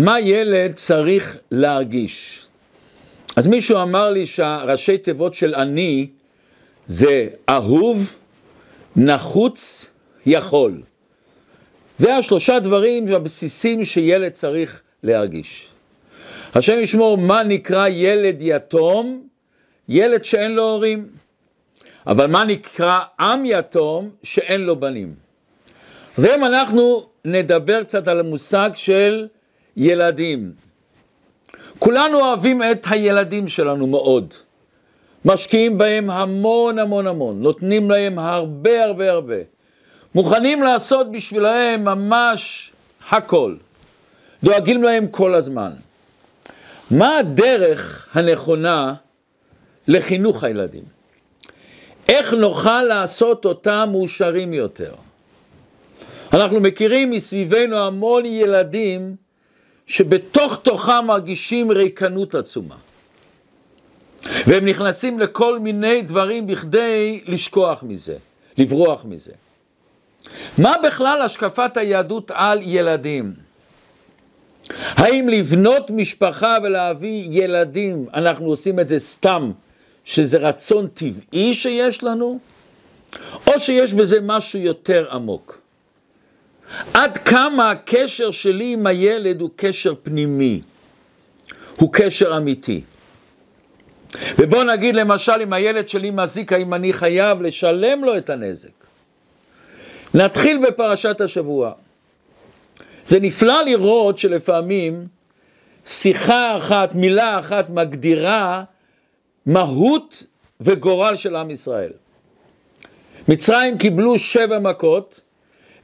מה ילד צריך להרגיש? אז מישהו אמר לי שהראשי תיבות של אני זה אהוב, נחוץ, יכול. זה השלושה דברים הבסיסים שילד צריך להרגיש. השם ישמור מה נקרא ילד יתום? ילד שאין לו הורים. אבל מה נקרא עם יתום שאין לו בנים? והיום אנחנו נדבר קצת על המושג של ילדים. כולנו אוהבים את הילדים שלנו מאוד. משקיעים בהם המון המון המון, נותנים להם הרבה הרבה הרבה. מוכנים לעשות בשבילהם ממש הכל. דואגים להם כל הזמן. מה הדרך הנכונה לחינוך הילדים? איך נוכל לעשות אותם מאושרים יותר? אנחנו מכירים מסביבנו המון ילדים שבתוך תוכם מרגישים ריקנות עצומה. והם נכנסים לכל מיני דברים בכדי לשכוח מזה, לברוח מזה. מה בכלל השקפת היהדות על ילדים? האם לבנות משפחה ולהביא ילדים, אנחנו עושים את זה סתם, שזה רצון טבעי שיש לנו? או שיש בזה משהו יותר עמוק? עד כמה הקשר שלי עם הילד הוא קשר פנימי, הוא קשר אמיתי. ובוא נגיד למשל אם הילד שלי מזיק, האם אני חייב לשלם לו את הנזק. נתחיל בפרשת השבוע. זה נפלא לראות שלפעמים שיחה אחת, מילה אחת מגדירה מהות וגורל של עם ישראל. מצרים קיבלו שבע מכות,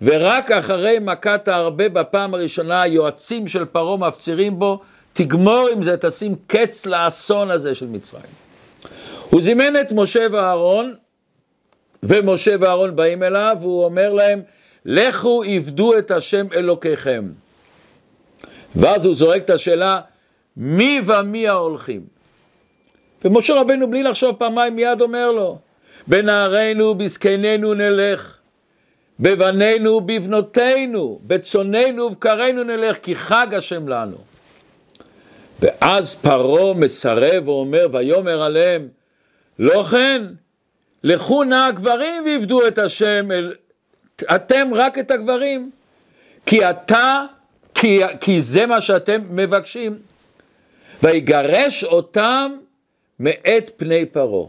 ורק אחרי מכת הארבה בפעם הראשונה היועצים של פרעה מפצירים בו, תגמור עם זה, תשים קץ לאסון הזה של מצרים. הוא זימן את משה ואהרון, ומשה ואהרון באים אליו, והוא אומר להם, לכו עבדו את השם אלוקיכם. ואז הוא זורק את השאלה, מי ומי ההולכים? ומשה רבנו בלי לחשוב פעמיים מיד אומר לו, בנערינו, בזקנינו נלך. בבנינו ובבנותינו, בצוננו ובקרינו נלך, כי חג השם לנו. ואז פרעה מסרב ואומר, ויאמר עליהם, לא כן, לכו נא הגברים ועבדו את השם, אל... אתם רק את הגברים, כי אתה, כי, כי זה מה שאתם מבקשים. ויגרש אותם מאת פני פרעה.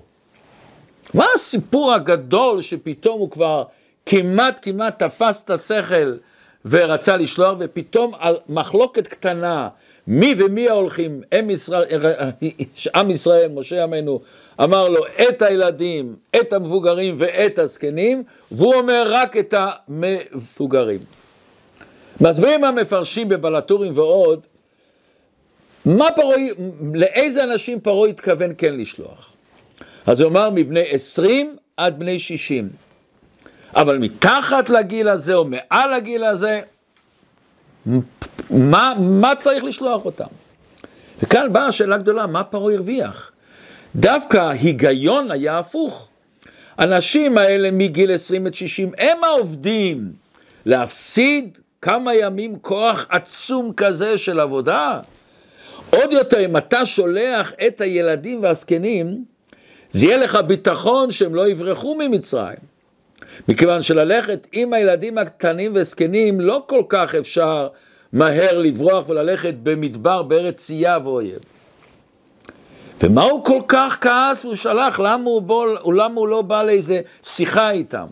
מה הסיפור הגדול שפתאום הוא כבר כמעט כמעט תפס את השכל ורצה לשלוח, ופתאום על מחלוקת קטנה, מי ומי ההולכים, עם ישראל, עם ישראל, משה עמנו, אמר לו את הילדים, את המבוגרים ואת הזקנים, והוא אומר רק את המבוגרים. מסבירים המפרשים בבלטורים ועוד, מה פרעה, לאיזה אנשים פרעה התכוון כן לשלוח? אז הוא אמר מבני עשרים עד בני שישים. אבל מתחת לגיל הזה או מעל הגיל הזה, מה, מה צריך לשלוח אותם? וכאן באה השאלה הגדולה, מה פרעה הרוויח? דווקא ההיגיון היה הפוך. האנשים האלה מגיל 20 עד 60 הם העובדים. להפסיד כמה ימים כוח עצום כזה של עבודה? עוד יותר, אם אתה שולח את הילדים והזקנים, זה יהיה לך ביטחון שהם לא יברחו ממצרים. מכיוון שללכת עם הילדים הקטנים וזקנים לא כל כך אפשר מהר לברוח וללכת במדבר בארץ צייה ואויב. ומה הוא כל כך כעס והוא שלח? למה הוא, בוא, למה הוא לא בא לאיזה שיחה איתם?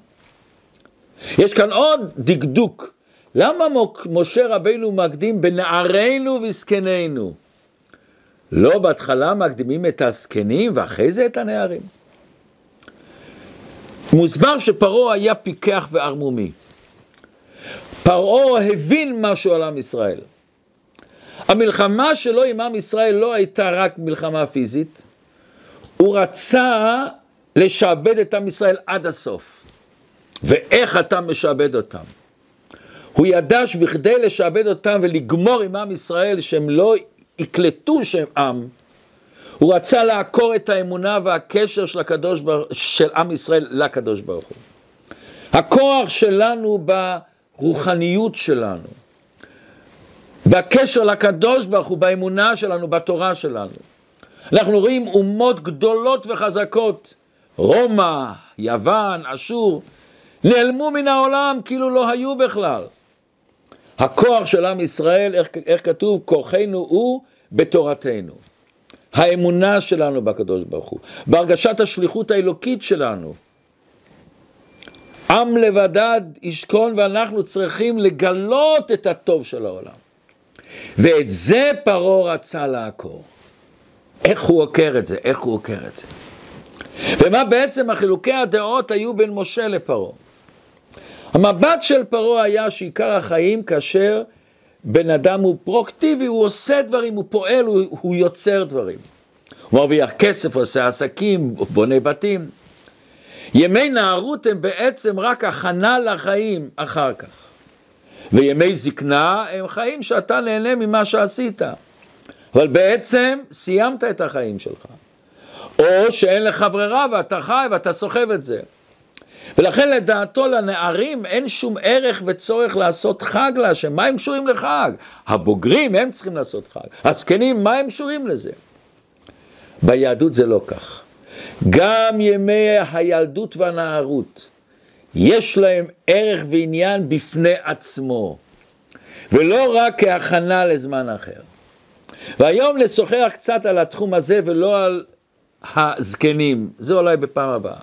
יש כאן עוד דקדוק. למה משה רבינו מקדים בנערינו וזקנינו? לא בהתחלה מקדימים את הזקנים ואחרי זה את הנערים. מוסבר שפרעה היה פיקח וערמומי. פרעה הבין משהו על עם ישראל. המלחמה שלו עם עם ישראל לא הייתה רק מלחמה פיזית, הוא רצה לשעבד את עם ישראל עד הסוף. ואיך אתה משעבד אותם? הוא ידע שבכדי לשעבד אותם ולגמור עם עם ישראל שהם לא יקלטו שהם עם, הוא רצה לעקור את האמונה והקשר של, הקדוש בר... של עם ישראל לקדוש ברוך הוא. הכוח שלנו ברוחניות שלנו, בקשר לקדוש ברוך הוא, באמונה שלנו, בתורה שלנו. אנחנו רואים אומות גדולות וחזקות, רומא, יוון, אשור, נעלמו מן העולם כאילו לא היו בכלל. הכוח של עם ישראל, איך, איך כתוב? כוחנו הוא בתורתנו. האמונה שלנו בקדוש ברוך הוא, בהרגשת השליחות האלוקית שלנו. עם לבדד ישכון ואנחנו צריכים לגלות את הטוב של העולם. ואת זה פרעה רצה לעקור. איך הוא עוקר את זה? איך הוא עוקר את זה? ומה בעצם החילוקי הדעות היו בין משה לפרעה? המבט של פרעה היה שעיקר החיים כאשר בן אדם הוא פרוקטיבי, הוא עושה דברים, הוא פועל, הוא, הוא יוצר דברים. הוא מרוויח כסף, עושה עסקים, בונה בתים. ימי נערות הם בעצם רק הכנה לחיים אחר כך. וימי זקנה הם חיים שאתה נהנה ממה שעשית. אבל בעצם סיימת את החיים שלך. או שאין לך ברירה ואתה חי ואתה סוחב את זה. ולכן לדעתו לנערים אין שום ערך וצורך לעשות חג להשם. מה הם קשורים לחג? הבוגרים הם צריכים לעשות חג. הזקנים, מה הם קשורים לזה? ביהדות זה לא כך. גם ימי הילדות והנערות, יש להם ערך ועניין בפני עצמו, ולא רק כהכנה לזמן אחר. והיום נשוחח קצת על התחום הזה ולא על הזקנים, זה אולי בפעם הבאה.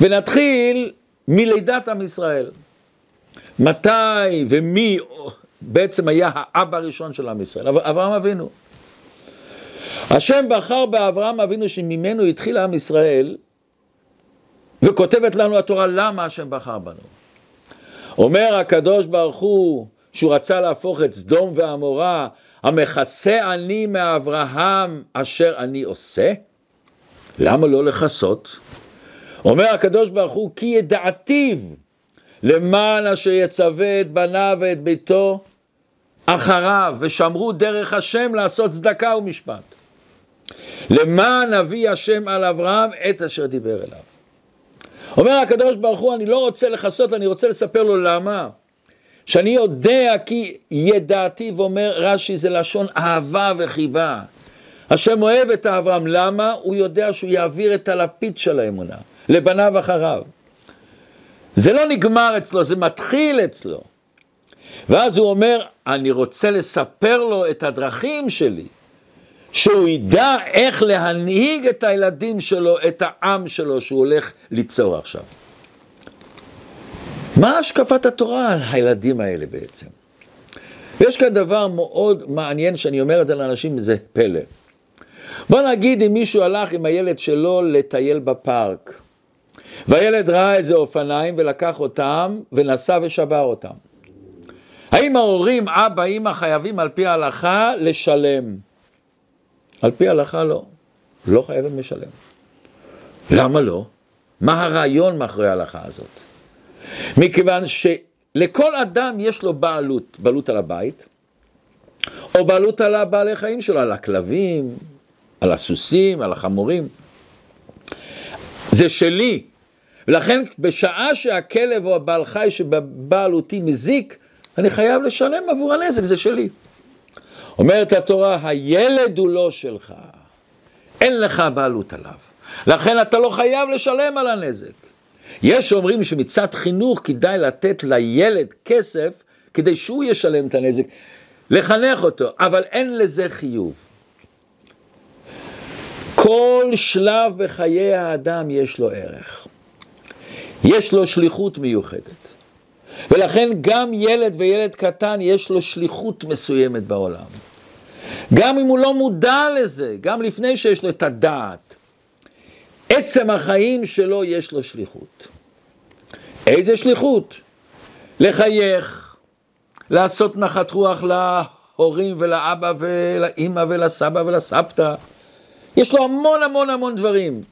ונתחיל מלידת עם ישראל. מתי ומי בעצם היה האבא הראשון של עם ישראל? אברהם אבינו. השם בחר באברהם אבינו שממנו התחיל עם ישראל, וכותבת לנו התורה למה השם בחר בנו. אומר הקדוש ברוך הוא שהוא רצה להפוך את סדום ועמורה, המכסה אני מאברהם אשר אני עושה? למה לא לכסות? אומר הקדוש ברוך הוא, כי ידעתיו למען אשר יצווה את בניו ואת ביתו אחריו, ושמרו דרך השם לעשות צדקה ומשפט. למען אבי השם על אברהם את אשר דיבר אליו. אומר הקדוש ברוך הוא, אני לא רוצה לכסות, אני רוצה לספר לו למה. שאני יודע כי ידעתי, ואומר רש"י, זה לשון אהבה וחיבה. השם אוהב את אברהם, למה? הוא יודע שהוא יעביר את הלפיד של האמונה. לבניו אחריו. זה לא נגמר אצלו, זה מתחיל אצלו. ואז הוא אומר, אני רוצה לספר לו את הדרכים שלי, שהוא ידע איך להנהיג את הילדים שלו, את העם שלו, שהוא הולך ליצור עכשיו. מה השקפת התורה על הילדים האלה בעצם? ויש כאן דבר מאוד מעניין שאני אומר את זה לאנשים, זה פלא. בוא נגיד אם מישהו הלך עם הילד שלו לטייל בפארק, והילד ראה איזה אופניים ולקח אותם ונסע ושבר אותם. האם ההורים, אבא, אמא, חייבים על פי ההלכה לשלם? על פי ההלכה לא. לא חייבים לשלם. למה לא? מה הרעיון מאחורי ההלכה הזאת? מכיוון שלכל אדם יש לו בעלות, בעלות על הבית, או בעלות על הבעלי חיים שלו, על הכלבים, על הסוסים, על החמורים. זה שלי, ולכן בשעה שהכלב או הבעל חי שבבעלותי מזיק, אני חייב לשלם עבור הנזק, זה שלי. אומרת התורה, הילד הוא לא שלך, אין לך בעלות עליו. לכן אתה לא חייב לשלם על הנזק. יש אומרים שמצד חינוך כדאי לתת לילד כסף כדי שהוא ישלם את הנזק, לחנך אותו, אבל אין לזה חיוב. כל שלב בחיי האדם יש לו ערך. יש לו שליחות מיוחדת. ולכן גם ילד וילד קטן יש לו שליחות מסוימת בעולם. גם אם הוא לא מודע לזה, גם לפני שיש לו את הדעת, עצם החיים שלו יש לו שליחות. איזה שליחות? לחייך, לעשות נחת רוח להורים ולאבא ולאימא ולסבא ולסבתא. יש לו המון המון המון דברים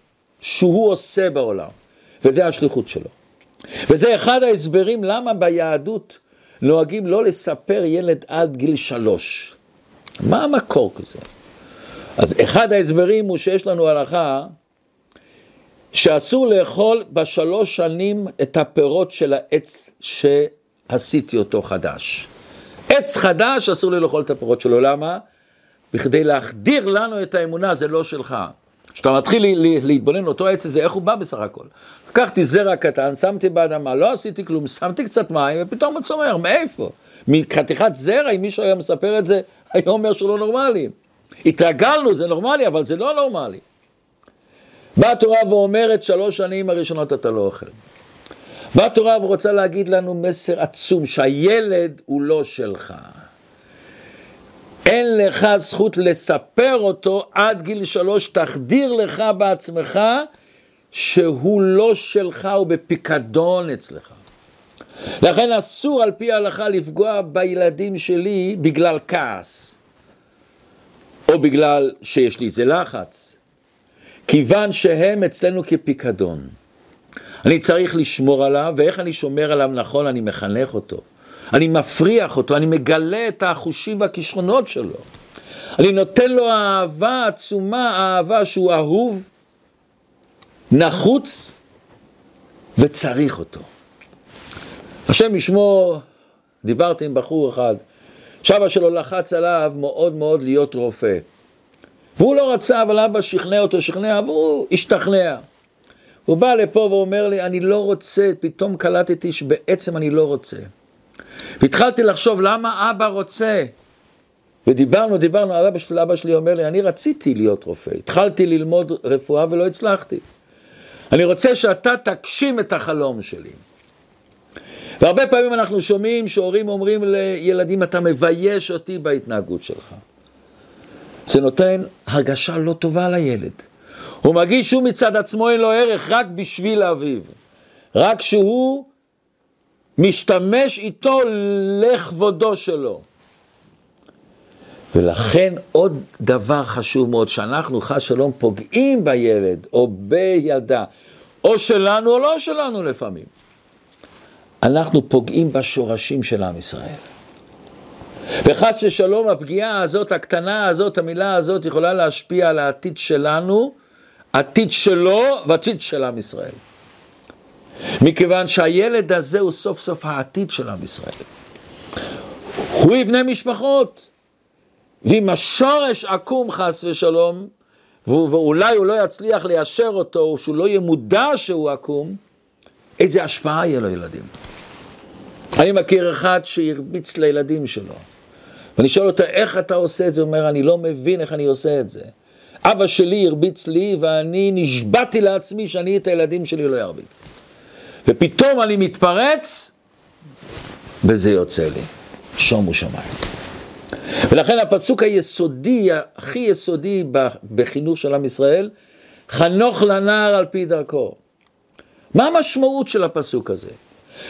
שהוא עושה בעולם. וזה השליחות שלו. וזה אחד ההסברים למה ביהדות נוהגים לא לספר ילד עד גיל שלוש. מה המקור כזה? אז אחד ההסברים הוא שיש לנו הלכה שאסור לאכול בשלוש שנים את הפירות של העץ שעשיתי אותו חדש. עץ חדש, אסור לי לאכול את הפירות שלו. למה? בכדי להחדיר לנו את האמונה, זה לא שלך. כשאתה מתחיל להתבונן אותו עץ הזה, איך הוא בא בסך הכל? לקחתי זרע קטן, שמתי באדמה, לא עשיתי כלום, שמתי קצת מים, ופתאום הוא צומח, מאיפה? מחתיכת זרע, אם מישהו היה מספר את זה, היה אומר שהוא לא נורמלי. התרגלנו, זה נורמלי, אבל זה לא נורמלי. באה התורה ואומרת, שלוש שנים הראשונות אתה לא אוכל. באה התורה ורוצה להגיד לנו מסר עצום, שהילד הוא לא שלך. אין לך זכות לספר אותו עד גיל שלוש, תחדיר לך בעצמך שהוא לא שלך, הוא בפיקדון אצלך. לכן אסור על פי ההלכה לפגוע בילדים שלי בגלל כעס, או בגלל שיש לי איזה לחץ, כיוון שהם אצלנו כפיקדון. אני צריך לשמור עליו, ואיך אני שומר עליו נכון? אני מחנך אותו. אני מפריח אותו, אני מגלה את החושים והכישרונות שלו. אני נותן לו אהבה עצומה, אהבה שהוא אהוב, נחוץ וצריך אותו. השם ישמו, דיברתי עם בחור אחד, שאבא שלו לחץ עליו מאוד מאוד להיות רופא. והוא לא רצה, אבל אבא שכנע אותו, שכנע, והוא השתכנע. הוא בא לפה ואומר לי, אני לא רוצה, פתאום קלטתי שבעצם אני לא רוצה. והתחלתי לחשוב, למה אבא רוצה? ודיברנו, דיברנו, אבא שלי, אבא שלי אומר לי, אני רציתי להיות רופא, התחלתי ללמוד רפואה ולא הצלחתי. אני רוצה שאתה תגשים את החלום שלי. והרבה פעמים אנחנו שומעים שהורים אומרים לילדים, אתה מבייש אותי בהתנהגות שלך. זה נותן הרגשה לא טובה לילד. הוא מרגיש שהוא מצד עצמו אין לו ערך רק בשביל אביו. רק שהוא משתמש איתו לכבודו שלו. ולכן עוד דבר חשוב מאוד, שאנחנו חס שלום פוגעים בילד או בילדה, או שלנו או לא שלנו לפעמים. אנחנו פוגעים בשורשים של עם ישראל. וחס ושלום הפגיעה הזאת, הקטנה הזאת, המילה הזאת יכולה להשפיע על העתיד שלנו, עתיד שלו ועתיד של עם ישראל. מכיוון שהילד הזה הוא סוף סוף העתיד של עם ישראל. הוא יבנה משפחות, ואם השורש עקום חס ושלום, ואולי הוא לא יצליח ליישר אותו, או שהוא לא יהיה מודע שהוא עקום, איזה השפעה יהיה לילדים. אני מכיר אחד שהרביץ לילדים שלו, ואני שואל אותו, איך אתה עושה את זה? הוא אומר, אני לא מבין איך אני עושה את זה. אבא שלי הרביץ לי, ואני נשבעתי לעצמי שאני את הילדים שלי לא ארביץ. ופתאום אני מתפרץ, וזה יוצא לי. שומו שמיים. ולכן הפסוק היסודי, הכי יסודי בחינוך של עם ישראל, חנוך לנער על פי דרכו. מה המשמעות של הפסוק הזה?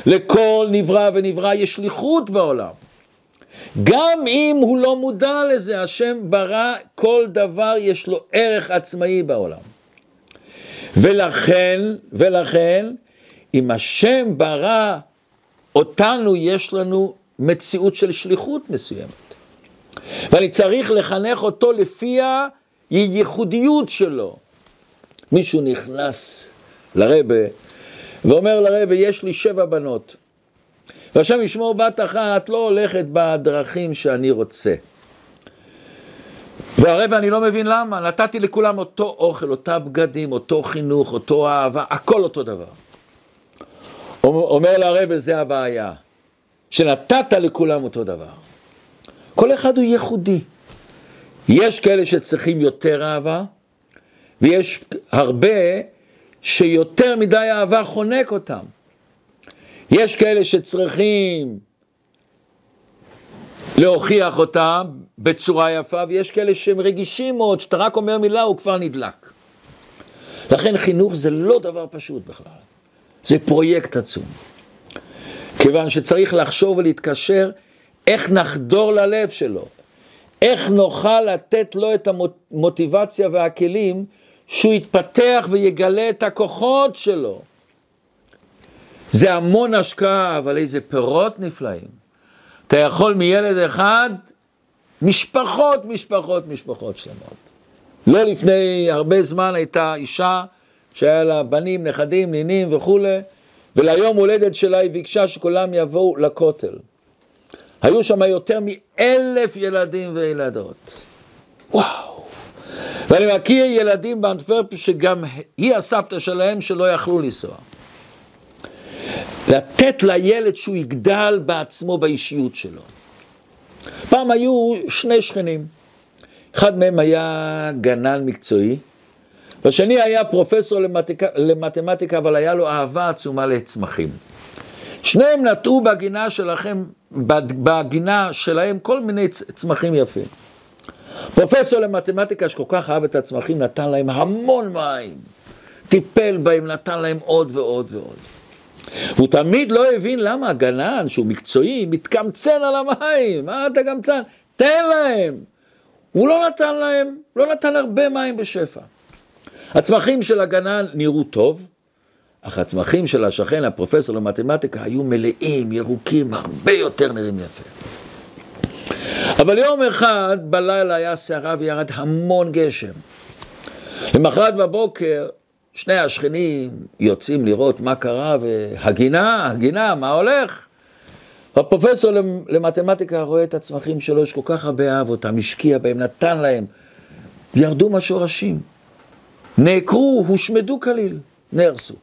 לכל נברא ונברא יש שליחות בעולם. גם אם הוא לא מודע לזה, השם ברא כל דבר, יש לו ערך עצמאי בעולם. ולכן, ולכן, אם השם ברא אותנו, יש לנו מציאות של שליחות מסוימת. ואני צריך לחנך אותו לפי הייחודיות שלו. מישהו נכנס לרבה ואומר לרבה, יש לי שבע בנות, והשם ישמור בת אחת לא הולכת בדרכים שאני רוצה. והרבה אני לא מבין למה, נתתי לכולם אותו אוכל, אותה בגדים, אותו חינוך, אותו אהבה, הכל אותו דבר. אומר לרבה, זה הבעיה, שנתת לכולם אותו דבר. כל אחד הוא ייחודי. יש כאלה שצריכים יותר אהבה, ויש הרבה שיותר מדי אהבה חונק אותם. יש כאלה שצריכים להוכיח אותם בצורה יפה, ויש כאלה שהם רגישים מאוד, שאתה רק אומר מילה, הוא כבר נדלק. לכן חינוך זה לא דבר פשוט בכלל, זה פרויקט עצום. כיוון שצריך לחשוב ולהתקשר איך נחדור ללב שלו, איך נוכל לתת לו את המוטיבציה והכלים שהוא יתפתח ויגלה את הכוחות שלו. זה המון השקעה, אבל איזה פירות נפלאים. אתה יכול מילד אחד, משפחות, משפחות, משפחות שלמות. לא לפני הרבה זמן הייתה אישה שהיה לה בנים, נכדים, נינים וכולי, וליום הולדת שלה היא ביקשה שכולם יבואו לכותל. היו שם יותר מאלף ילדים וילדות. וואו. ואני מכיר ילדים באנטוורפ שגם היא הסבתא שלהם שלא יכלו לנסוע. לתת לילד שהוא יגדל בעצמו באישיות שלו. פעם היו שני שכנים, אחד מהם היה גנן מקצועי, והשני היה פרופסור למתמטיקה, למתמטיקה אבל היה לו אהבה עצומה לצמחים. שניהם נטעו בגינה שלכם, בגינה שלהם כל מיני צמחים יפים. פרופסור למתמטיקה שכל כך אהב את הצמחים נתן להם המון מים, טיפל בהם, נתן להם עוד ועוד ועוד. והוא תמיד לא הבין למה הגנן, שהוא מקצועי, מתקמצן על המים. מה אתה קמצן? תן להם. הוא לא נתן להם, לא נתן הרבה מים בשפע. הצמחים של הגנן נראו טוב, אך הצמחים של השכן, הפרופסור למתמטיקה, היו מלאים, ירוקים, הרבה יותר נראים יפה. אבל יום אחד בלילה היה סערה וירד המון גשם. למחרת בבוקר שני השכנים יוצאים לראות מה קרה, והגינה, הגינה, מה הולך? הפרופסור למתמטיקה רואה את הצמחים שלו, יש כל כך הרבה אהב אותם, השקיע בהם, נתן להם, ירדו מהשורשים, נעקרו, הושמדו כליל, נהרסו.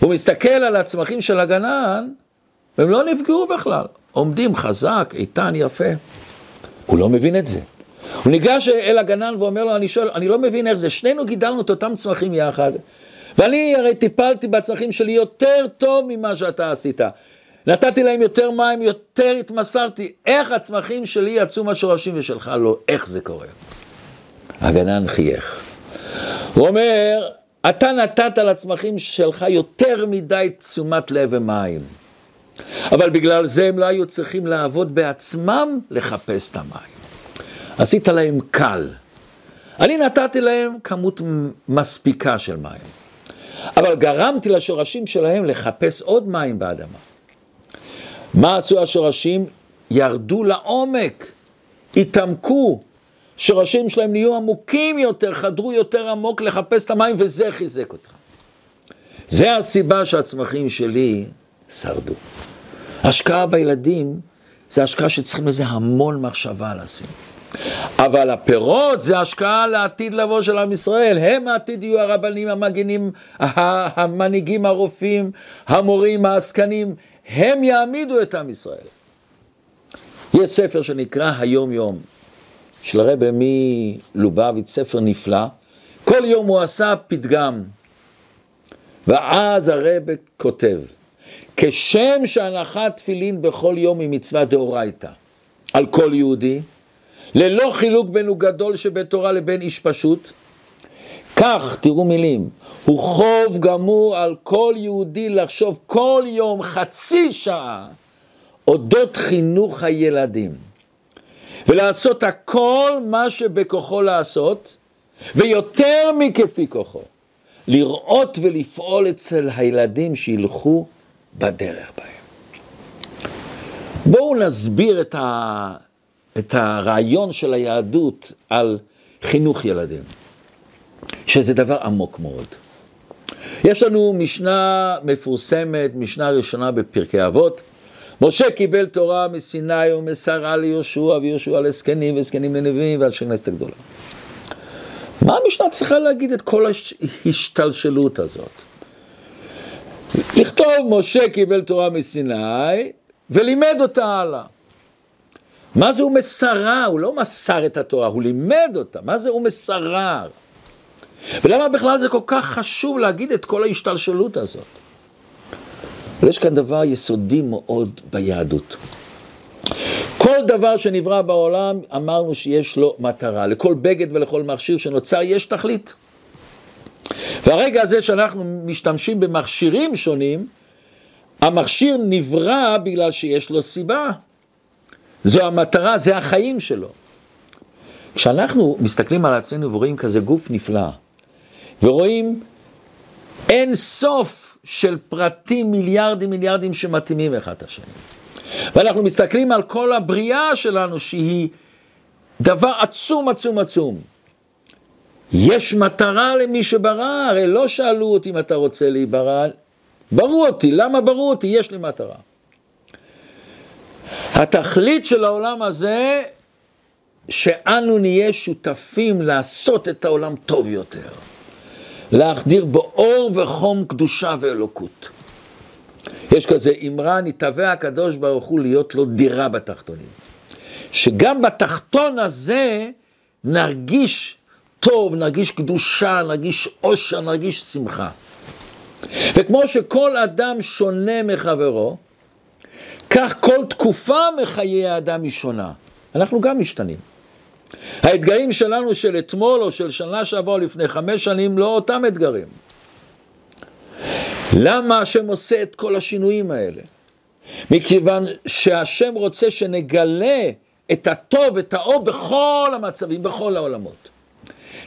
הוא מסתכל על הצמחים של הגנן, והם לא נפגעו בכלל, עומדים חזק, איתן, יפה. הוא לא מבין את זה. הוא ניגש אל הגנן ואומר לו, אני שואל, אני לא מבין איך זה, שנינו גידלנו את אותם צמחים יחד, ואני הרי טיפלתי בצמחים שלי יותר טוב ממה שאתה עשית. נתתי להם יותר מים, יותר התמסרתי. איך הצמחים שלי יצאו מהשורשים ושלך לא? איך זה קורה? הגנן חייך. הוא אומר, אתה נתת לצמחים שלך יותר מדי תשומת לב ומים. אבל בגלל זה הם לא היו צריכים לעבוד בעצמם לחפש את המים. עשית להם קל. אני נתתי להם כמות מספיקה של מים. אבל גרמתי לשורשים שלהם לחפש עוד מים באדמה. מה עשו השורשים? ירדו לעומק, התעמקו, שורשים שלהם נהיו עמוקים יותר, חדרו יותר עמוק לחפש את המים, וזה חיזק אותך. זה הסיבה שהצמחים שלי שרדו. השקעה בילדים זה השקעה שצריכים לזה המון מחשבה לשים. אבל הפירות זה השקעה לעתיד לבוא של עם ישראל. הם העתיד יהיו הרבנים, המגינים, המנהיגים, הרופאים, המורים, העסקנים. הם יעמידו את עם ישראל. יש ספר שנקרא היום יום, של הרבי מלובביץ', ספר נפלא. כל יום הוא עשה פתגם. ואז הרבי כותב, כשם שהנחת תפילין בכל יום היא מצווה דאורייתא על כל יהודי, ללא חילוק בין הוא גדול שבתורה לבין איש פשוט, כך, תראו מילים, הוא חוב גמור על כל יהודי לחשוב כל יום חצי שעה אודות חינוך הילדים, ולעשות הכל מה שבכוחו לעשות, ויותר מכפי כוחו, לראות ולפעול אצל הילדים שילכו בדרך בהם. בואו נסביר את, ה... את הרעיון של היהדות על חינוך ילדים, שזה דבר עמוק מאוד. יש לנו משנה מפורסמת, משנה ראשונה בפרקי אבות. משה קיבל תורה מסיני ומסרה ליהושע ויהושע לזקנים וזקנים לנביאים ועל שכנסת הגדולה. מה המשנה צריכה להגיד את כל ההשתלשלות הזאת? לכתוב משה קיבל תורה מסיני ולימד אותה הלאה. מה זה הוא מסרה? הוא לא מסר את התורה, הוא לימד אותה. מה זה הוא מסרה? ולמה בכלל זה כל כך חשוב להגיד את כל ההשתלשלות הזאת? אבל יש כאן דבר יסודי מאוד ביהדות. כל דבר שנברא בעולם, אמרנו שיש לו מטרה. לכל בגד ולכל מכשיר שנוצר יש תכלית. והרגע הזה שאנחנו משתמשים במכשירים שונים, המכשיר נברא בגלל שיש לו סיבה. זו המטרה, זה החיים שלו. כשאנחנו מסתכלים על עצמנו ורואים כזה גוף נפלא, ורואים אין סוף של פרטים, מיליארדים מיליארדים שמתאימים אחד את השני. ואנחנו מסתכלים על כל הבריאה שלנו שהיא דבר עצום עצום עצום. יש מטרה למי שברא, הרי לא שאלו אותי אם אתה רוצה להיברא, ברו אותי, למה ברו אותי? יש לי מטרה. התכלית של העולם הזה, שאנו נהיה שותפים לעשות את העולם טוב יותר. להחדיר בו אור וחום קדושה ואלוקות. יש כזה אמרה, נתהווה הקדוש ברוך הוא להיות לו דירה בתחתונים. שגם בתחתון הזה נרגיש טוב, נרגיש קדושה, נרגיש עושר, נרגיש שמחה. וכמו שכל אדם שונה מחברו, כך כל תקופה מחיי האדם היא שונה. אנחנו גם משתנים. האתגרים שלנו של אתמול או של שנה שעברה לפני חמש שנים לא אותם אתגרים. למה השם עושה את כל השינויים האלה? מכיוון שהשם רוצה שנגלה את הטוב, את האור בכל המצבים, בכל העולמות.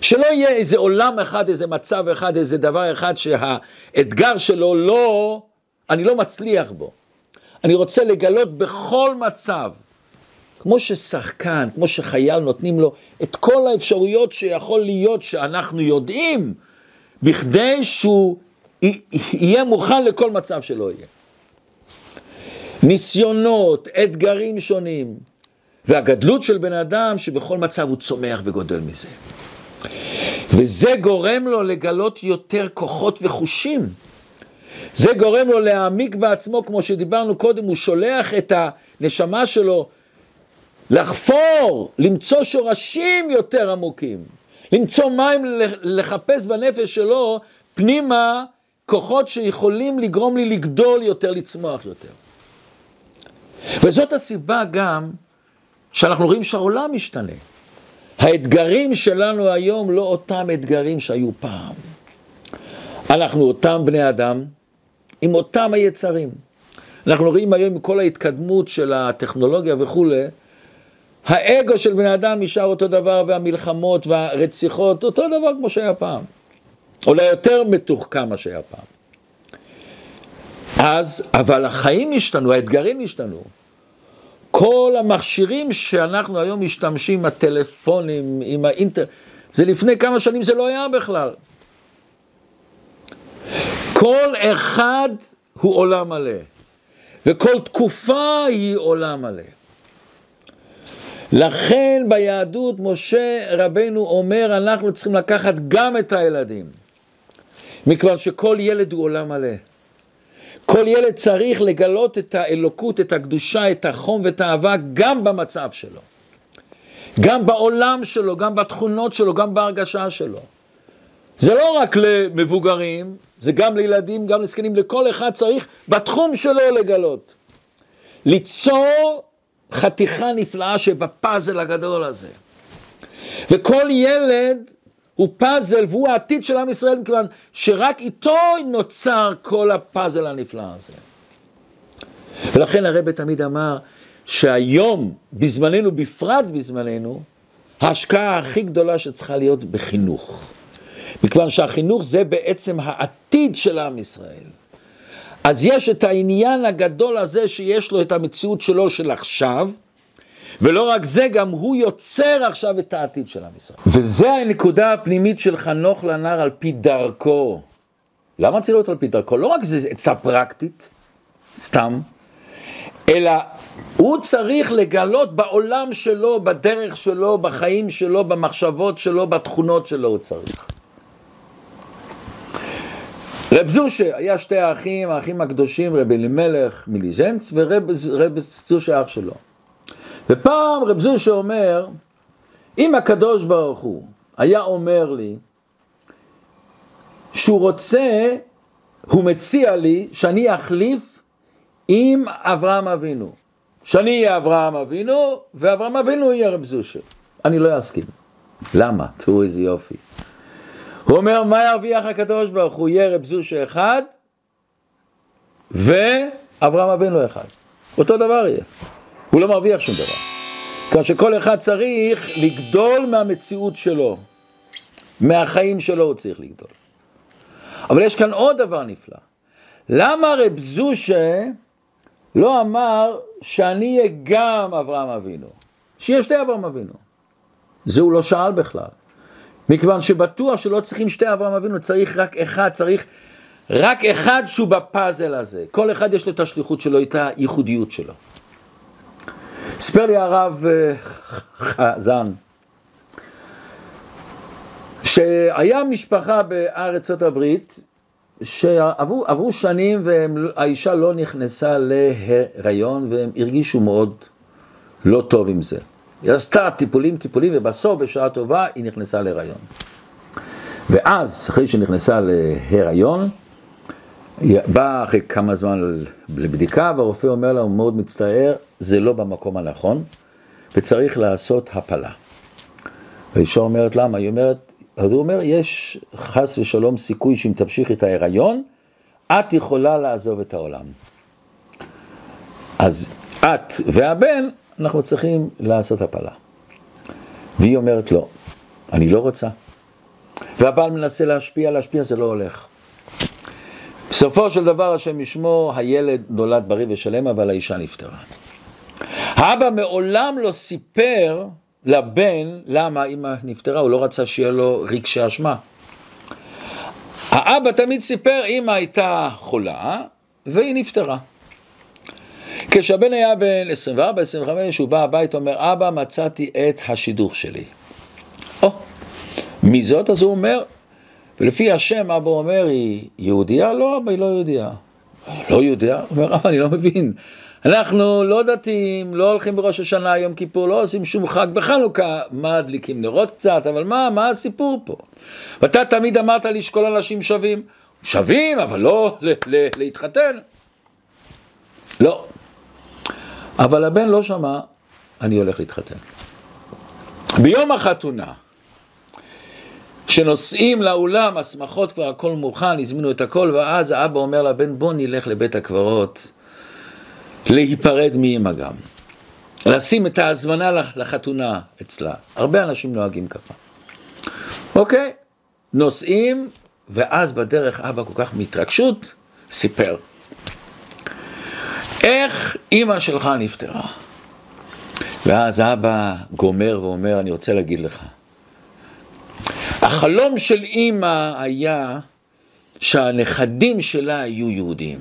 שלא יהיה איזה עולם אחד, איזה מצב אחד, איזה דבר אחד שהאתגר שלו לא, אני לא מצליח בו. אני רוצה לגלות בכל מצב, כמו ששחקן, כמו שחייל נותנים לו את כל האפשרויות שיכול להיות שאנחנו יודעים, בכדי שהוא יהיה מוכן לכל מצב שלא יהיה. ניסיונות, אתגרים שונים, והגדלות של בן אדם שבכל מצב הוא צומח וגודל מזה. וזה גורם לו לגלות יותר כוחות וחושים. זה גורם לו להעמיק בעצמו, כמו שדיברנו קודם, הוא שולח את הנשמה שלו לחפור, למצוא שורשים יותר עמוקים, למצוא מים, לחפש בנפש שלו פנימה כוחות שיכולים לגרום לי לגדול יותר, לצמוח יותר. וזאת הסיבה גם שאנחנו רואים שהעולם משתנה. האתגרים שלנו היום לא אותם אתגרים שהיו פעם. אנחנו אותם בני אדם עם אותם היצרים. אנחנו רואים היום עם כל ההתקדמות של הטכנולוגיה וכולי, האגו של בני אדם נשאר אותו דבר והמלחמות והרציחות אותו דבר כמו שהיה פעם. אולי יותר מתוחכם מה שהיה פעם. אז, אבל החיים השתנו, האתגרים השתנו. כל המכשירים שאנחנו היום משתמשים, הטלפונים, עם האינטר... זה לפני כמה שנים זה לא היה בכלל. כל אחד הוא עולם מלא, וכל תקופה היא עולם מלא. לכן ביהדות משה רבנו אומר, אנחנו צריכים לקחת גם את הילדים, מכיוון שכל ילד הוא עולם מלא. כל ילד צריך לגלות את האלוקות, את הקדושה, את החום ואת האהבה גם במצב שלו. גם בעולם שלו, גם בתכונות שלו, גם בהרגשה שלו. זה לא רק למבוגרים, זה גם לילדים, גם לזקנים, לכל אחד צריך בתחום שלו לגלות. ליצור חתיכה נפלאה שבפאזל הגדול הזה. וכל ילד הוא פאזל והוא העתיד של עם ישראל, מכיוון שרק איתו נוצר כל הפאזל הנפלא הזה. ולכן הרב תמיד אמר שהיום, בזמננו, בפרט בזמננו, ההשקעה הכי גדולה שצריכה להיות בחינוך. מכיוון שהחינוך זה בעצם העתיד של עם ישראל. אז יש את העניין הגדול הזה שיש לו את המציאות שלו של עכשיו, ולא רק זה, גם הוא יוצר עכשיו את העתיד של עם ישראל. וזה הנקודה הפנימית של חנוך לנער על פי דרכו. למה צריך להיות על פי דרכו? לא רק זה עצה פרקטית, סתם, אלא הוא צריך לגלות בעולם שלו, בדרך שלו, בחיים שלו, במחשבות שלו, בתכונות שלו הוא צריך. רב זושה, היה שתי האחים, האחים הקדושים, רב אלימלך מליז'נץ ורב זושה אח שלו. ופעם רב זושה אומר, אם הקדוש ברוך הוא היה אומר לי שהוא רוצה, הוא מציע לי שאני אחליף עם אברהם אבינו. שאני אהיה אברהם אבינו, ואברהם אבינו יהיה רב זושה. אני לא אסכים. למה? תראו איזה יופי. הוא אומר, מה ירוויח הקדוש ברוך הוא? יהיה רב זושה אחד, ואברהם אבינו אחד. אותו דבר יהיה. הוא לא מרוויח שום דבר. כיוון שכל אחד צריך לגדול מהמציאות שלו, מהחיים שלו הוא צריך לגדול. אבל יש כאן עוד דבר נפלא. למה רב זושה לא אמר שאני אהיה גם אברהם אבינו? שיהיה שתי אברהם אבינו. זה הוא לא שאל בכלל. מכיוון שבטוח שלא צריכים שתי אברהם אבינו, צריך רק אחד, צריך רק אחד שהוא בפאזל הזה. כל אחד יש לו את השליחות שלו, את הייחודיות שלו. סיפר לי הרב אה, חזן, שהיה משפחה בארצות הברית שעברו שנים והאישה לא נכנסה להיריון והם הרגישו מאוד לא טוב עם זה. היא עשתה טיפולים טיפולים ובסוף בשעה טובה היא נכנסה להיריון. ואז אחרי שנכנסה להיריון, היא באה אחרי כמה זמן לבדיקה והרופא אומר לה, הוא מאוד מצטער, זה לא במקום הנכון וצריך לעשות הפלה. והאישה אומרת למה? היא אומרת, אז הוא אומר, יש חס ושלום סיכוי שאם תמשיך את ההיריון, את יכולה לעזוב את העולם. אז את והבן, אנחנו צריכים לעשות הפלה. והיא אומרת לא, אני לא רוצה. והבעל מנסה להשפיע, להשפיע זה לא הולך. בסופו של דבר, השם ישמו, הילד נולד בריא ושלם, אבל האישה נפטרה. האבא מעולם לא סיפר לבן, למה אמא נפטרה, הוא לא רצה שיהיה לו רגשי אשמה. האבא תמיד סיפר, אמא הייתה חולה והיא נפטרה. כשהבן היה בן 24-25, הוא בא הביתה, אומר, אבא, מצאתי את השידוך שלי. או, מי זאת? אז הוא אומר, ולפי השם, אבא אומר, היא יהודייה? לא, אבא, היא לא יהודייה. לא יהודייה? הוא אומר, אבא, אני לא מבין. אנחנו לא דתיים, לא הולכים בראש השנה, יום כיפור, לא עושים שום חג, בחנוכה מדליקים נרות קצת, אבל מה, מה הסיפור פה? ואתה תמיד אמרת לי שכל אנשים שווים. שווים, אבל לא להתחתן. לא. אבל הבן לא שמע, אני הולך להתחתן. ביום החתונה, כשנוסעים לאולם, השמחות כבר הכל מוכן, הזמינו את הכל, ואז האבא אומר לבן, בוא נלך לבית הקברות. להיפרד מאמא גם. לשים את ההזמנה לחתונה אצלה. הרבה אנשים נוהגים ככה. אוקיי, נוסעים, ואז בדרך אבא כל כך מהתרגשות, סיפר. איך אימא שלך נפטרה? ואז אבא גומר ואומר, אני רוצה להגיד לך. החלום של אימא היה שהנכדים שלה יהיו יהודים.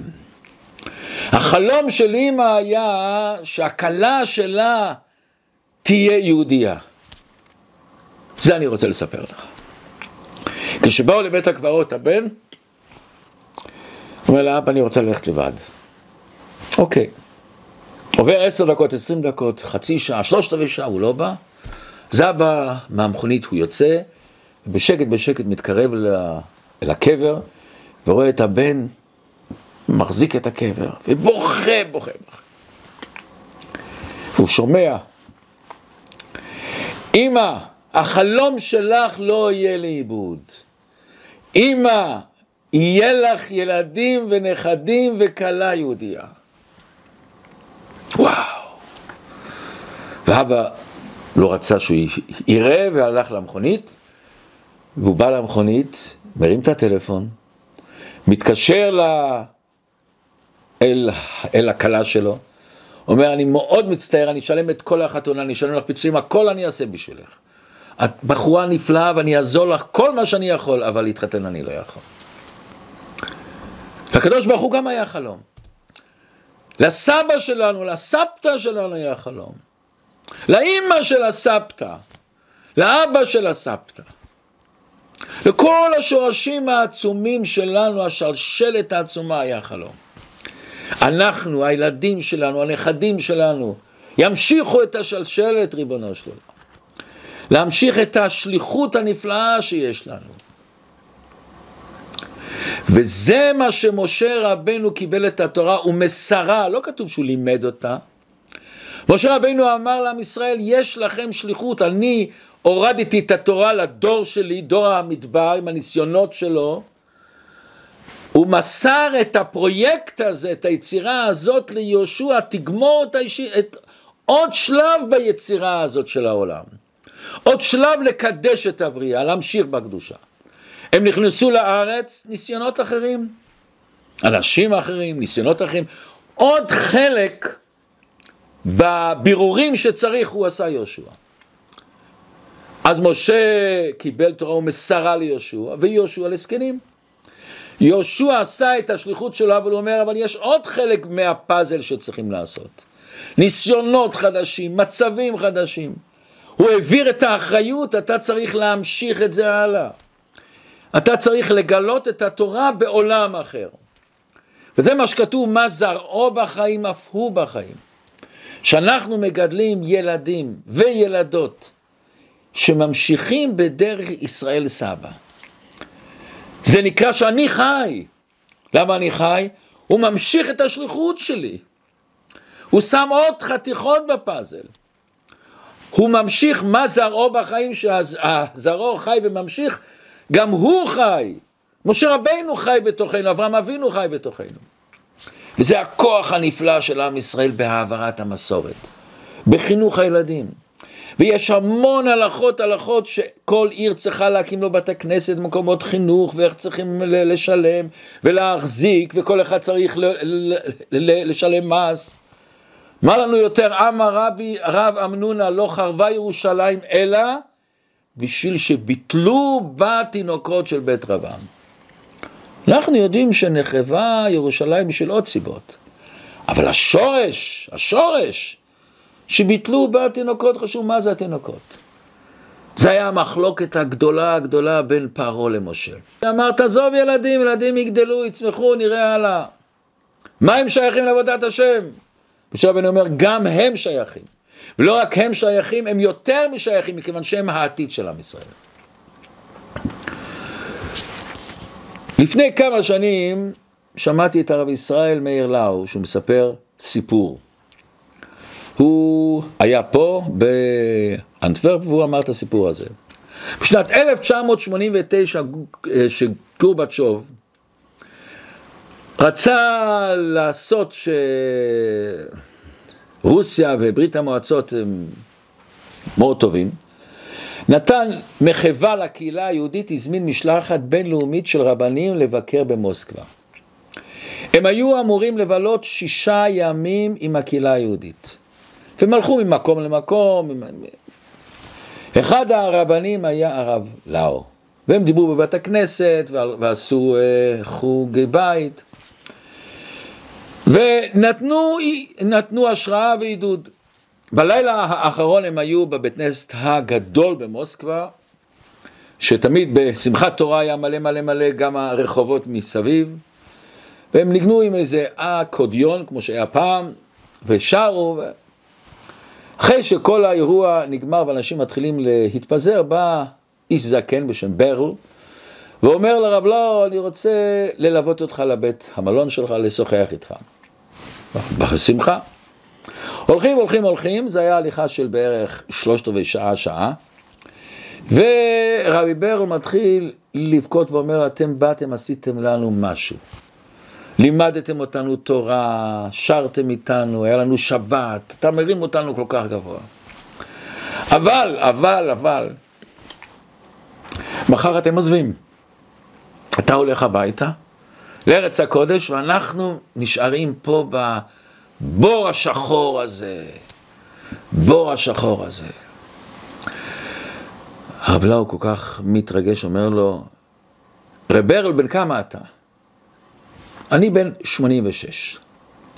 החלום של אימא היה שהכלה שלה תהיה יהודייה. זה אני רוצה לספר לך. כשבאו לבית הקברות הבן, אומר לאבא, אני רוצה ללכת לבד. אוקיי. עובר עשר דקות, עשרים דקות, חצי שעה, שלושת רבעי שעה, הוא לא בא. זה אבא מהמכונית, הוא יוצא, בשקט בשקט מתקרב אל הקבר, ורואה את הבן מחזיק את הקבר, ובוכה, בוכה, בוכה. והוא שומע, אמא, החלום שלך לא יהיה לאיבוד. אמא, יהיה לך ילדים ונכדים וכלה יהודייה. וואו. ואבא לא רצה שהוא יראה והלך למכונית, והוא בא למכונית, מרים את הטלפון, מתקשר ל... אל, אל הכלה שלו, אומר, אני מאוד מצטער, אני אשלם את כל החתונה, אני אשלם לך פיצויים, הכל אני אעשה בשבילך. את בחורה נפלאה ואני אעזור לך כל מה שאני יכול, אבל להתחתן אני לא יכול. לקדוש ברוך הוא גם היה חלום. לסבא שלנו, לסבתא שלנו היה חלום. לאימא של הסבתא, לאבא של הסבתא. לכל השורשים העצומים שלנו, השלשלת העצומה היה חלום. אנחנו, הילדים שלנו, הנכדים שלנו, ימשיכו את השלשלת, ריבונו של עולם. להמשיך את השליחות הנפלאה שיש לנו. וזה מה שמשה רבנו קיבל את התורה, הוא מסרה, לא כתוב שהוא לימד אותה. משה רבנו אמר לעם ישראל, יש לכם שליחות, אני הורדתי את התורה לדור שלי, דור המדבר, עם הניסיונות שלו, הוא מסר את הפרויקט הזה, את היצירה הזאת ליהושע, תגמור את, האישי, את עוד שלב ביצירה הזאת של העולם. עוד שלב לקדש את הבריאה, להמשיך בקדושה. הם נכנסו לארץ, ניסיונות אחרים, אנשים אחרים, ניסיונות אחרים. עוד חלק בבירורים שצריך הוא עשה יהושע. אז משה קיבל תורה ומסרה ליהושע, ויהושע לזקנים. יהושע עשה את השליחות שלו, אבל הוא אומר, אבל יש עוד חלק מהפאזל שצריכים לעשות. ניסיונות חדשים, מצבים חדשים. הוא העביר את האחריות, אתה צריך להמשיך את זה הלאה. אתה צריך לגלות את התורה בעולם אחר. וזה מה שכתוב, מה זרעו בחיים אף הוא בחיים. שאנחנו מגדלים ילדים וילדות שממשיכים בדרך ישראל סבא. זה נקרא שאני חי. למה אני חי? הוא ממשיך את השליחות שלי. הוא שם עוד חתיכות בפאזל. הוא ממשיך מה זרעו בחיים, שהזרעו חי וממשיך, גם הוא חי. משה רבינו חי בתוכנו, אברהם אבינו חי בתוכנו. וזה הכוח הנפלא של עם ישראל בהעברת המסורת, בחינוך הילדים. ויש המון הלכות, הלכות שכל עיר צריכה להקים לו בתי כנסת, מקומות חינוך, ואיך צריכים לשלם ולהחזיק, וכל אחד צריך לשלם מס. מה לנו יותר, אמר רבי רב אמנונה לא חרבה ירושלים, אלא בשביל שביטלו בתינוקות של בית רבם. אנחנו יודעים שנחרבה ירושלים בשביל עוד סיבות, אבל השורש, השורש, שביטלו בתינוקות, חשוב מה זה התינוקות. זה היה המחלוקת הגדולה הגדולה בין פרעה למשה. אמר, תעזוב ילדים, ילדים יגדלו, יצמחו, נראה הלאה. מה הם שייכים לעבודת השם? משה רבנו אומר, גם הם שייכים. ולא רק הם שייכים, הם יותר משייכים, מכיוון שהם העתיד של עם ישראל. לפני כמה שנים שמעתי את הרב ישראל מאיר לאו, שהוא מספר סיפור. הוא היה פה באנטוורפ והוא אמר את הסיפור הזה. בשנת 1989, שגורבצ'וב רצה לעשות שרוסיה וברית המועצות הם מאוד טובים, נתן מחווה לקהילה היהודית, הזמין משלחת בינלאומית של רבנים לבקר במוסקבה. הם היו אמורים לבלות שישה ימים עם הקהילה היהודית. והם הלכו ממקום למקום. אחד הרבנים היה הרב לאו, והם דיברו בבית הכנסת ועשו אה, חוג בית, ונתנו השראה ועידוד. בלילה האחרון הם היו בבית כנסת הגדול במוסקבה, שתמיד בשמחת תורה היה מלא מלא מלא גם הרחובות מסביב, והם ניגנו עם איזה אקודיון כמו שהיה פעם, ושרו, ו... אחרי שכל האירוע נגמר ואנשים מתחילים להתפזר, בא איש זקן בשם ברל, ואומר לרב לא, אני רוצה ללוות אותך לבית המלון שלך, לשוחח איתך. בשמחה. הולכים, הולכים, הולכים, זה היה הליכה של בערך שלושת רבעי שעה, שעה, ורבי ברל מתחיל לבכות ואומר, אתם באתם, עשיתם לנו משהו. לימדתם אותנו תורה, שרתם איתנו, היה לנו שבת, אתה מרים אותנו כל כך גבוה. אבל, אבל, אבל, מחר אתם עוזבים. אתה הולך הביתה, לארץ הקודש, ואנחנו נשארים פה בבור השחור הזה. בור השחור הזה. הרב לאו כל כך מתרגש, אומר לו, רברל, בן כמה אתה? אני בן 86.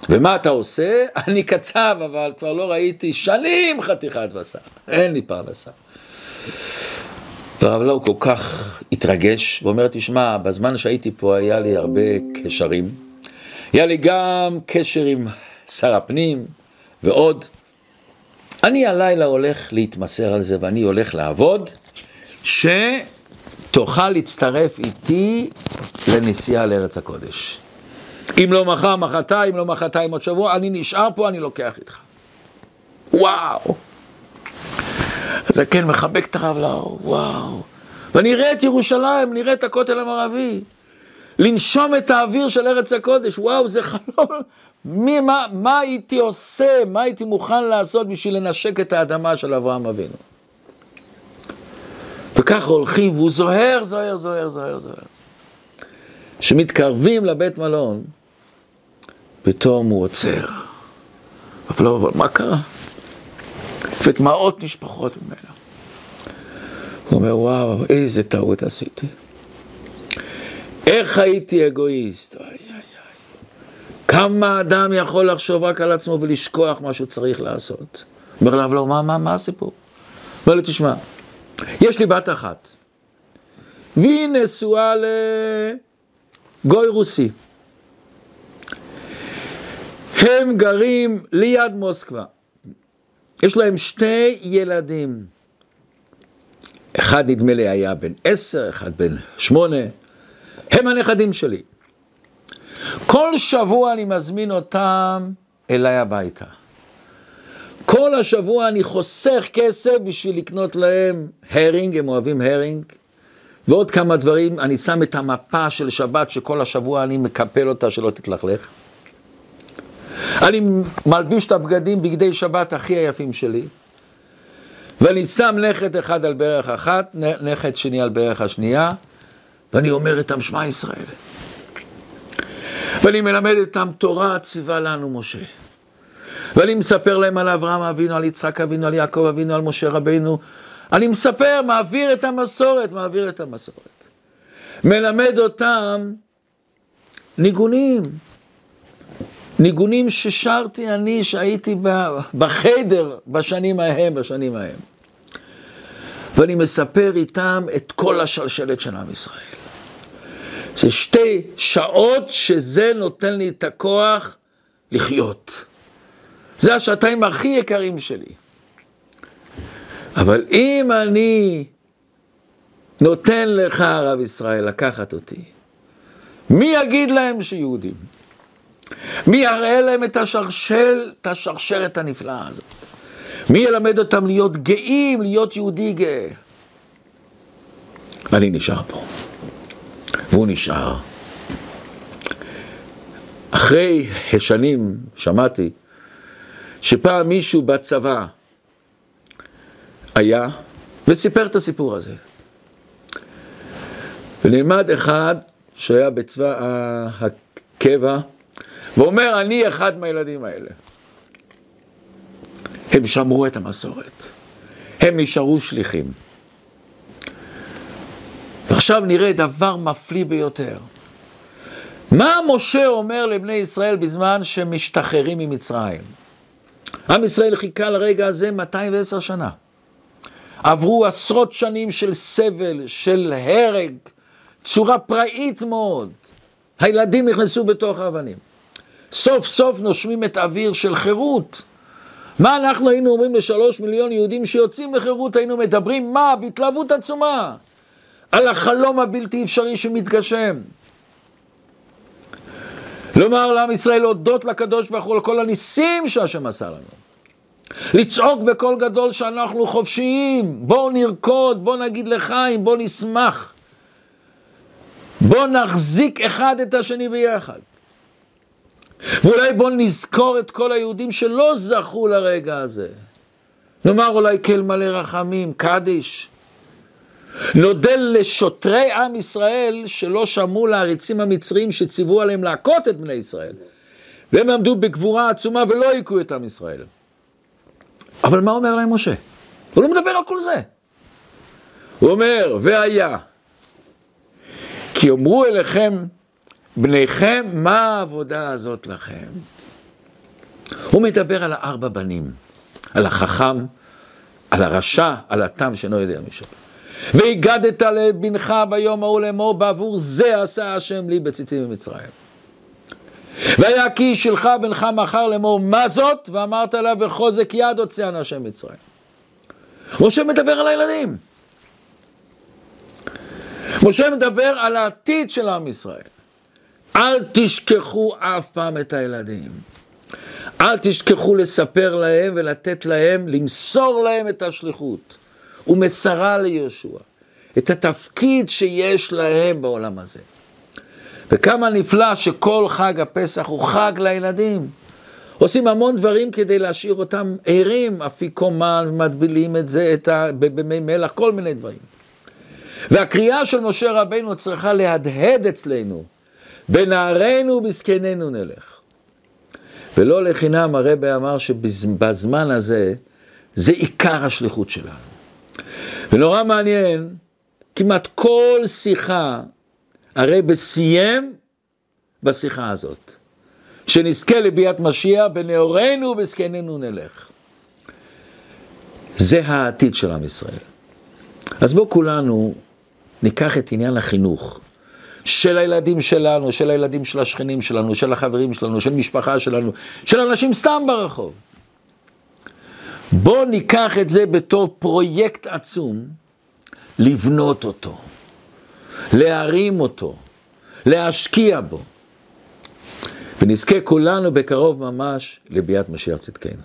ומה אתה עושה? אני קצב, אבל כבר לא ראיתי שנים חתיכת בשר. אין לי פרנסה. והרב לאו כל כך התרגש, ואומר, תשמע, בזמן שהייתי פה היה לי הרבה קשרים. היה לי גם קשר עם שר הפנים ועוד. אני הלילה הולך להתמסר על זה ואני הולך לעבוד, שתוכל להצטרף איתי לנסיעה לארץ הקודש. אם לא מחר, מחרתיים, לא מחרתיים עוד שבוע, אני נשאר פה, אני לוקח איתך. וואו. אז כן מחבק את הרב לאו, וואו. ואני אראה את ירושלים, נראה את הכותל המערבי. לנשום את האוויר של ארץ הקודש, וואו, זה חלום. מי, מה, מה הייתי עושה, מה הייתי מוכן לעשות בשביל לנשק את האדמה של אברהם אבינו? וככה הולכים, והוא זוהר, זוהר, זוהר, זוהר, זוהר. כשמתקרבים לבית מלון, פתאום הוא עוצר. אבל לא, אבל מה קרה? ודמעות נשפכות ממנו. הוא אומר, וואו, איזה טעות עשיתי. איך הייתי אגואיסט? אוי, אוי, אוי. כמה אדם יכול לחשוב רק על עצמו ולשכוח מה שהוא צריך לעשות? אומר לה, לא, מה, מה, מה הסיפור? אומר לי, תשמע, יש לי בת אחת, והיא נשואה לגוי רוסי. הם גרים ליד מוסקבה. יש להם שתי ילדים. אחד נדמה לי היה בן עשר, אחד בן שמונה. הם הנכדים שלי. כל שבוע אני מזמין אותם אליי הביתה. כל השבוע אני חוסך כסף בשביל לקנות להם הרינג, הם אוהבים הרינג, ועוד כמה דברים, אני שם את המפה של שבת שכל השבוע אני מקפל אותה שלא תתלכלך. אני מלביש את הבגדים, בגדי שבת הכי היפים שלי, ואני שם נכד אחד על ברך אחת, נכד שני על ברך השנייה, ואני אומר איתם שמע ישראל. ואני מלמד איתם תורה ציווה לנו משה. ואני מספר להם על אברהם אבינו, על יצחק אבינו, על יעקב אבינו, על משה רבינו. אני מספר, מעביר את המסורת, מעביר את המסורת. מלמד אותם ניגונים. ניגונים ששרתי אני, שהייתי בחדר בשנים ההם, בשנים ההם. ואני מספר איתם את כל השלשלת של עם ישראל. זה שתי שעות שזה נותן לי את הכוח לחיות. זה השעתיים הכי יקרים שלי. אבל אם אני נותן לך, הרב ישראל, לקחת אותי, מי יגיד להם שיהודים? מי יראה להם את, השרשל, את השרשרת הנפלאה הזאת? מי ילמד אותם להיות גאים, להיות יהודי גאה? אני נשאר פה. והוא נשאר. אחרי שנים שמעתי שפעם מישהו בצבא היה וסיפר את הסיפור הזה. ונלמד אחד שהיה בצבא הקבע ואומר, אני אחד מהילדים האלה. הם שמרו את המסורת, הם נשארו שליחים. ועכשיו נראה דבר מפליא ביותר. מה משה אומר לבני ישראל בזמן שהם משתחררים ממצרים? עם ישראל חיכה לרגע הזה 210 שנה. עברו עשרות שנים של סבל, של הרג, צורה פראית מאוד. הילדים נכנסו בתוך האבנים. סוף סוף נושמים את האוויר של חירות. מה אנחנו היינו אומרים לשלוש מיליון יהודים שיוצאים לחירות, היינו מדברים מה? בהתלהבות עצומה. על החלום הבלתי אפשרי שמתגשם. לומר לעם ישראל להודות לקדוש ברוך הוא על כל הניסים שהשם עשה לנו. לצעוק בקול גדול שאנחנו חופשיים, בואו נרקוד, בואו נגיד לחיים, בואו נשמח. בואו נחזיק אחד את השני ביחד. ואולי בואו נזכור את כל היהודים שלא זכו לרגע הזה. נאמר אולי כל מלא רחמים, קדיש. נודה לשוטרי עם ישראל שלא שמעו לעריצים המצריים שציוו עליהם להכות את בני ישראל. והם עמדו בגבורה עצומה ולא היכו את עם ישראל. אבל מה אומר להם משה? הוא לא מדבר על כל זה. הוא אומר, והיה, כי יאמרו אליכם בניכם, מה העבודה הזאת לכם? הוא מדבר על הארבע בנים, על החכם, על הרשע, על התם שאינו יודע משהו. והגדת לבנך ביום ההוא לאמור בעבור זה עשה השם לי בציצים במצרים. והיה כי שלך בנך מחר לאמור מה זאת ואמרת לה בחוזק יד הוציאנו השם מצרים. משה מדבר על הילדים. משה מדבר על העתיד של עם ישראל. אל תשכחו אף פעם את הילדים. אל תשכחו לספר להם ולתת להם, למסור להם את השליחות. ומסרה ליהושע את התפקיד שיש להם בעולם הזה. וכמה נפלא שכל חג הפסח הוא חג לילדים. עושים המון דברים כדי להשאיר אותם ערים, אפיקומן, מטבילים את זה, את ה... במי מלח, כל מיני דברים. והקריאה של משה רבינו צריכה להדהד אצלנו, בנערינו ובזקנינו נלך. ולא לחינם הרבי אמר שבזמן הזה, זה עיקר השליחות שלנו. ונורא מעניין, כמעט כל שיחה, הרבי סיים בשיחה הזאת. שנזכה לביאת משיח, בנאורנו ובזקנינו נלך. זה העתיד של עם ישראל. אז בואו כולנו ניקח את עניין החינוך של הילדים שלנו, של הילדים של השכנים שלנו, של החברים שלנו, של משפחה שלנו, של אנשים סתם ברחוב. בואו ניקח את זה בתור פרויקט עצום, לבנות אותו, להרים אותו, להשקיע בו, ונזכה כולנו בקרוב ממש לביאת משיח צדקנו.